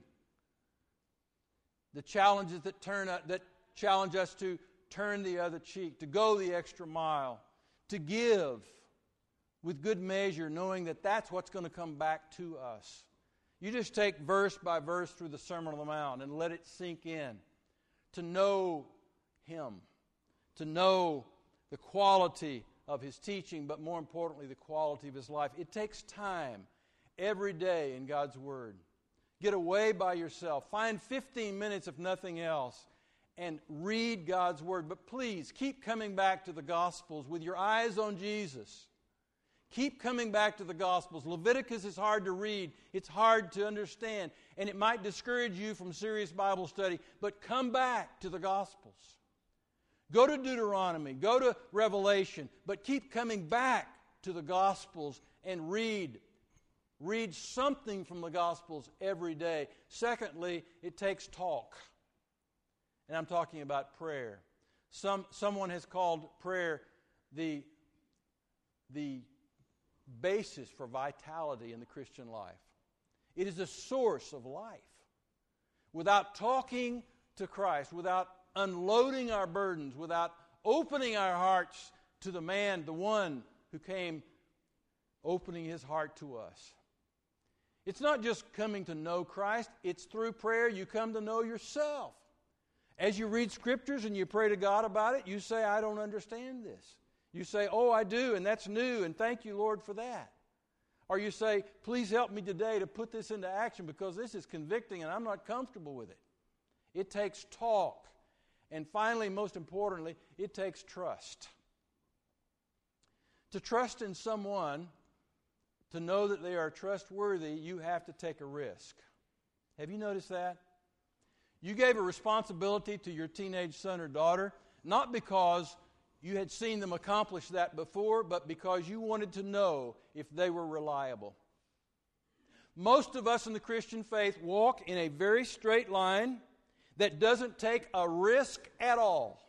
Speaker 6: The challenges that turn uh, that challenge us to turn the other cheek, to go the extra mile, to give with good measure, knowing that that's what's going to come back to us. You just take verse by verse through the Sermon on the Mount and let it sink in. To know Him, to know the quality of His teaching, but more importantly, the quality of His life. It takes time every day in God's Word. Get away by yourself. Find 15 minutes, if nothing else, and read God's Word. But please keep coming back to the Gospels with your eyes on Jesus. Keep coming back to the Gospels. Leviticus is hard to read, it's hard to understand, and it might discourage you from serious Bible study, but come back to the Gospels. Go to Deuteronomy, go to Revelation, but keep coming back to the Gospels and read. Read something from the Gospels every day. Secondly, it takes talk. And I'm talking about prayer. Some, someone has called prayer the, the basis for vitality in the Christian life. It is a source of life. Without talking to Christ, without unloading our burdens, without opening our hearts to the man, the one who came opening his heart to us. It's not just coming to know Christ, it's through prayer you come to know yourself. As you read scriptures and you pray to God about it, you say, I don't understand this. You say, Oh, I do, and that's new, and thank you, Lord, for that. Or you say, Please help me today to put this into action because this is convicting and I'm not comfortable with it. It takes talk. And finally, most importantly, it takes trust. To trust in someone, to know that they are trustworthy, you have to take a risk. Have you noticed that? You gave a responsibility to your teenage son or daughter, not because you had seen them accomplish that before, but because you wanted to know if they were reliable. Most of us in the Christian faith walk in a very straight line that doesn't take a risk at all.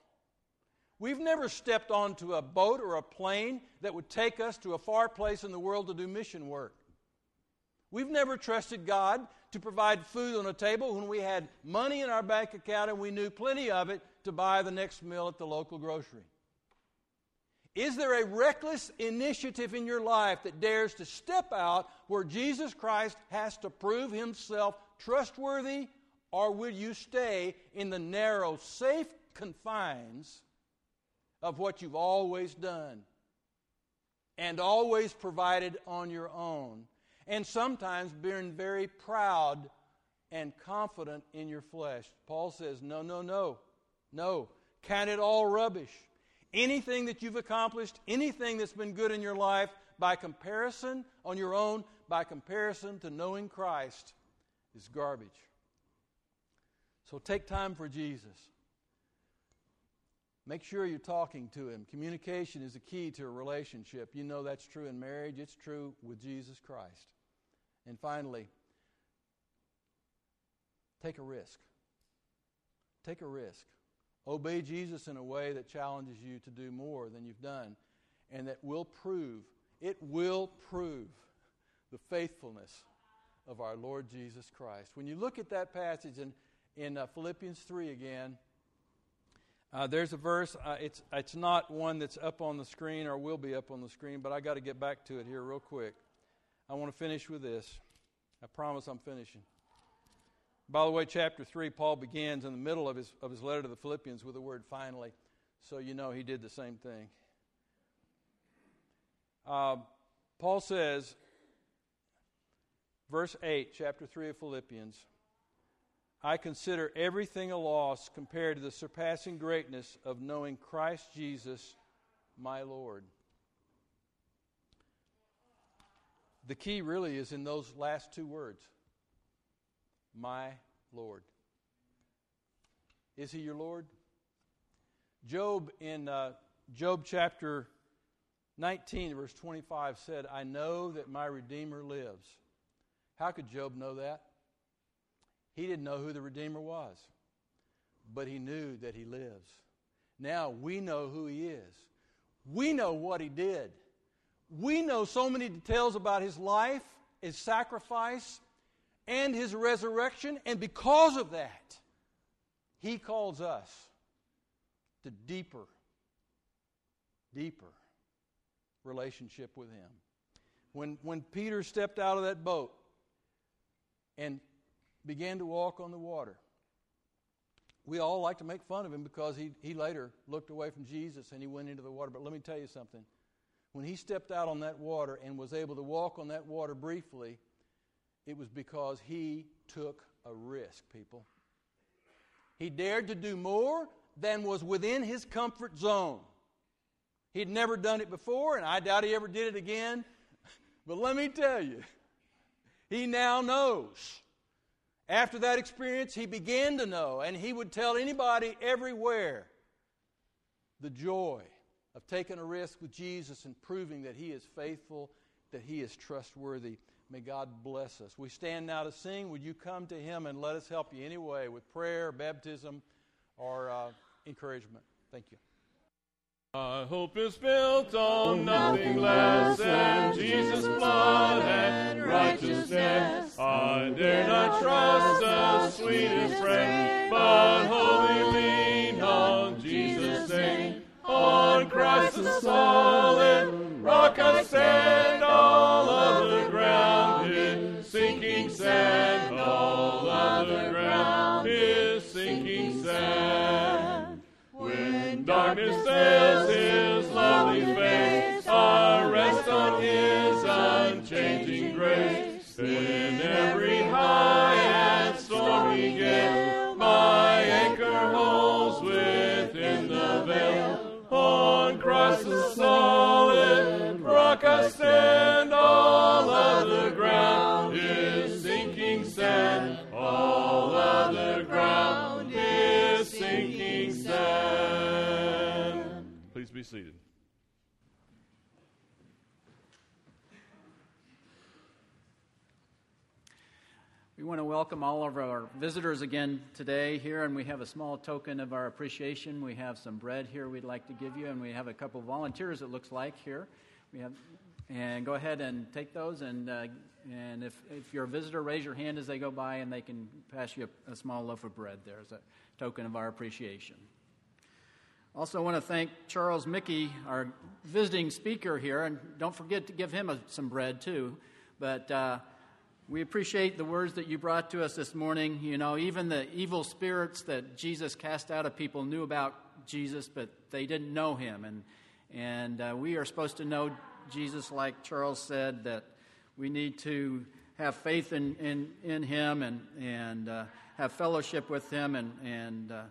Speaker 6: We've never stepped onto a boat or a plane that would take us to a far place in the world to do mission work. We've never trusted God to provide food on a table when we had money in our bank account and we knew plenty of it to buy the next meal at the local grocery. Is there a reckless initiative in your life that dares to step out where Jesus Christ has to prove himself trustworthy, or will you stay in the narrow, safe confines of what you've always done and always provided on your own, and sometimes being very proud and confident in your flesh? Paul says, No, no, no, no. Count it all rubbish anything that you've accomplished, anything that's been good in your life, by comparison on your own, by comparison to knowing Christ, is garbage. So take time for Jesus. Make sure you're talking to Him. Communication is a key to a relationship. You know that's true in marriage, it's true with Jesus Christ. And finally, take a risk. Take a risk. Obey Jesus in a way that challenges you to do more than you've done and that will prove, it will prove the faithfulness of our Lord Jesus Christ. When you look at that passage in, in uh, Philippians 3 again, uh, there's a verse. Uh, it's, it's not one that's up on the screen or will be up on the screen, but I got to get back to it here real quick. I want to finish with this. I promise I'm finishing. By the way, chapter 3, Paul begins in the middle of his, of his letter to the Philippians with the word finally. So you know he did the same thing. Uh, Paul says, verse 8, chapter 3 of Philippians I consider everything a loss compared to the surpassing greatness of knowing Christ Jesus, my Lord. The key really is in those last two words my Lord. Is He your Lord? Job in uh, Job chapter 19, verse 25 said, I know that my Redeemer lives. How could Job know that? He didn't know who the Redeemer was, but he knew that he lives. Now we know who he is. We know what he did. We know so many details about his life, his sacrifice, and his resurrection, and because of that, he calls us to deeper, deeper relationship with him. When, when Peter stepped out of that boat and began to walk on the water, we all like to make fun of him because he, he later looked away from Jesus and he went into the water. But let me tell you something. When he stepped out on that water and was able to walk on that water briefly, it was because he took a risk, people. He dared to do more than was within his comfort zone. He'd never done it before, and I doubt he ever did it again. But let me tell you, he now knows. After that experience, he began to know, and he would tell anybody everywhere the joy of taking a risk with Jesus and proving that he is faithful, that he is trustworthy. May God bless us. We stand now to sing. Would you come to him and let us help you anyway with prayer, baptism, or uh, encouragement? Thank you.
Speaker 2: My hope is built on nothing less than Jesus' blood and righteousness. I dare not trust the sweetest friend, but wholly lean on Jesus' name. On Christ the solid rock I stand, all other ground is sinking sand, all his lovely face, I rest on his unchanging grace. In every high and stormy gale, my anchor holds within the veil. On Christ the solid rock I stand, be seated.
Speaker 7: We want to welcome all of our visitors again today here, and we have a small token of our appreciation. We have some bread here we'd like to give you, and we have a couple volunteers, it looks like, here. We have, and go ahead and take those, and, uh, and if, if you're a visitor, raise your hand as they go by, and they can pass you a, a small loaf of bread there as a token of our appreciation. Also, want to thank Charles Mickey, our visiting speaker here, and don't forget to give him a, some bread too. But uh, we appreciate the words that you brought to us this morning. You know, even the evil spirits that Jesus cast out of people knew about Jesus, but they didn't know him. And, and uh, we are supposed to know Jesus, like Charles said, that we need to have faith in, in, in him and, and uh, have fellowship with him and, and uh,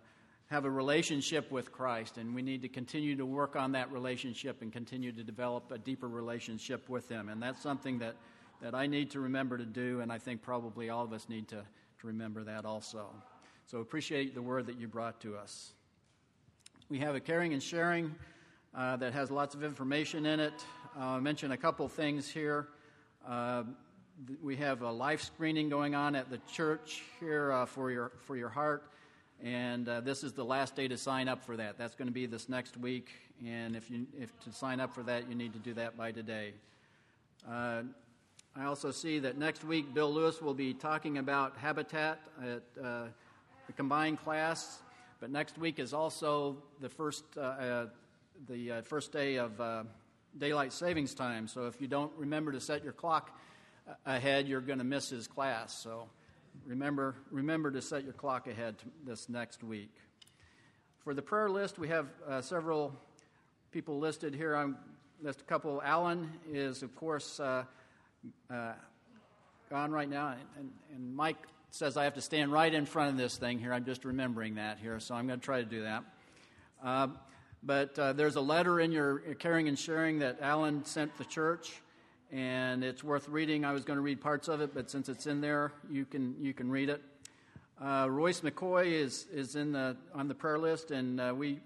Speaker 7: have a relationship with Christ. And we need to continue to work on that relationship and continue to develop a deeper relationship with him. And that's something that that I need to remember to do, and I think probably all of us need to, to remember that also. So appreciate the word that you brought to us. We have a caring and sharing uh, that has lots of information in it. Uh, I'll mention a couple things here. Uh, we have a life screening going on at the church here uh, for your for your heart, and uh, this is the last day to sign up for that. That's going to be this next week, and if you if to sign up for that, you need to do that by today. Uh, I also see that next week Bill Lewis will be talking about habitat at uh, the combined class. But next week is also the first uh, uh, the uh, first day of daylight savings time. So if you don't remember to set your clock ahead, you're going to miss his class. So remember remember to set your clock ahead this next week. For the prayer list, we have several people listed here. I'm list a couple. Alan is, of course uh, gone right now, and, and Mike says I have to stand right in front of this thing here. I'm just remembering that here, so I'm going to try to do that. Uh, but uh, there's a letter in your caring and sharing that Alan sent the church, and it's worth reading. I was going to read parts of it, but since it's in there, you can you can read it. Uh, Royce McCoy is is in the on the prayer list, and uh, we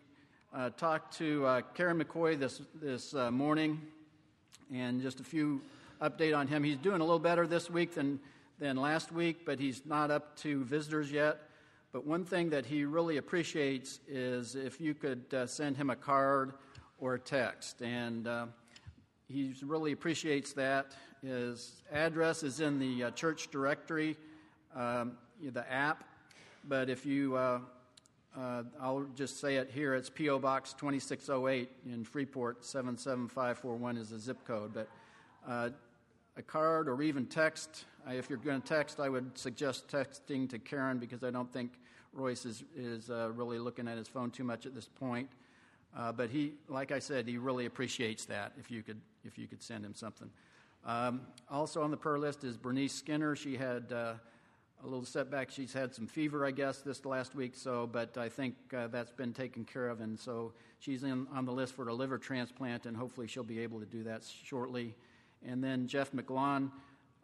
Speaker 7: uh, talked to uh, Karen McCoy this, this uh, morning, and just a few update on him. He's doing a little better this week than, than last week, but he's not up to visitors yet. But one thing that he really appreciates is if you could uh, send him a card or a text. And he really appreciates that. His address is in the uh, church directory, um, the app. But if you, uh, uh, I'll just say it here, it's P.O. Box 2608 in Freeport, 77541 is the zip code. But uh, a card or even text. if you're going to text, I would suggest texting to Karen because I don't think Royce is, is uh, really looking at his phone too much at this point. Uh, but he, like I said, he really appreciates that if you could, if you could send him something. Um, also on the prayer list is Bernice Skinner. She had uh, a little setback. She's had some fever, I guess, this last week. So, but I think uh, that's been taken care of, and so she's in, on the list for a liver transplant, and hopefully she'll be able to do that shortly. And then Jeff McGlon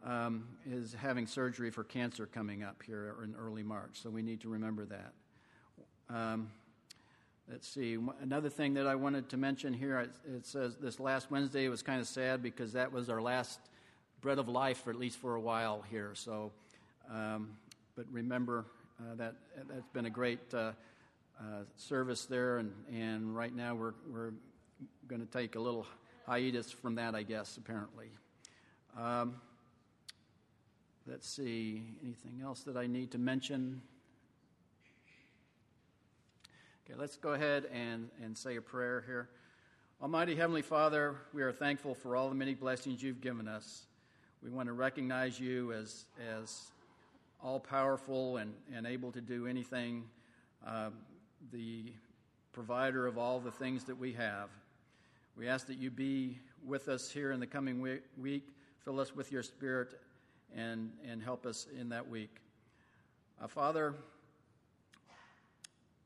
Speaker 7: um, is having surgery for cancer coming up here in early March, so we need to remember that. Um, let's see, another thing that I wanted to mention here it says this last Wednesday was kind of sad because that was our last bread of life, for at least for a while here. So, um, but remember uh, that that's been a great uh, uh, service there, and, and right now we're, we're going to take a little hiatus from that, I guess, apparently. Um, let's see, anything else that I need to mention? Okay, let's go ahead and, and say a prayer here. Almighty Heavenly Father, we are thankful for all the many blessings you've given us. We want to recognize you as, as all powerful and, and able to do anything, uh, the provider of all the things that we have. We ask that you be with us here in the coming week. Fill us with your spirit and, and help us in that week. Uh, Father,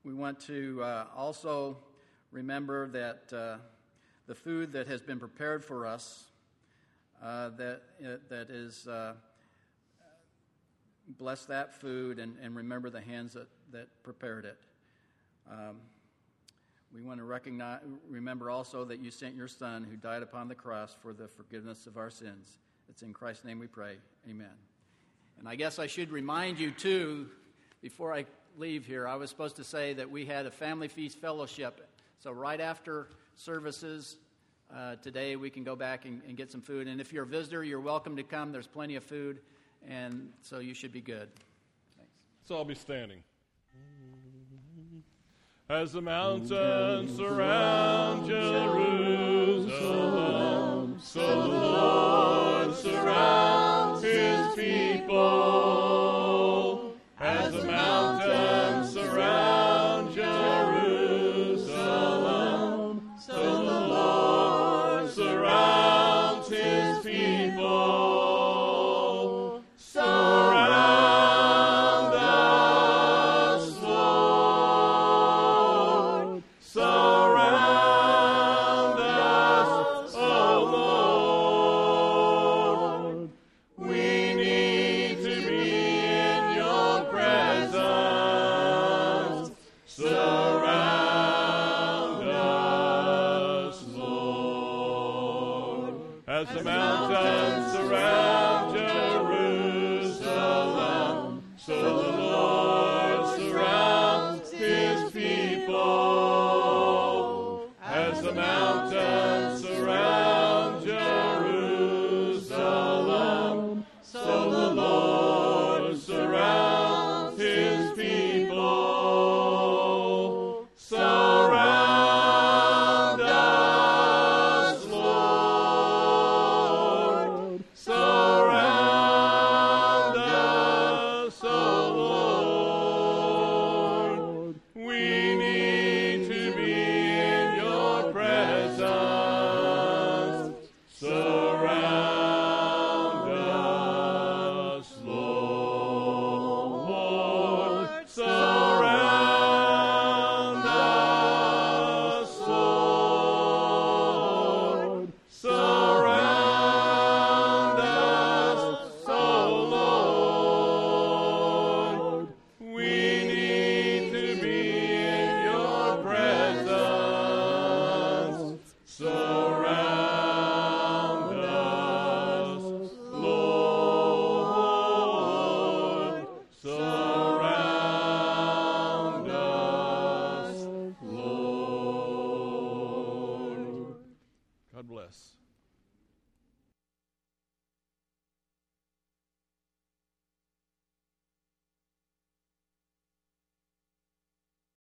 Speaker 7: we want to uh, also remember that uh, the food that has been prepared for us, uh, that, uh, that is, uh, bless that food and, and remember the hands that, that prepared it. Um, we want to recognize, remember also that you sent your Son who died upon the cross for the forgiveness of our sins. It's in Christ's name we pray. Amen. And I guess I should remind you, too, before I leave here, I was supposed to say that we had a family feast fellowship. So, right after services uh, today, we can go back and, and get some food. And if you're a visitor, you're welcome to come. There's plenty of food, and so you should be good. Thanks.
Speaker 2: So, I'll be standing. As the mountains surround Jerusalem, so the Lord surrounds his people.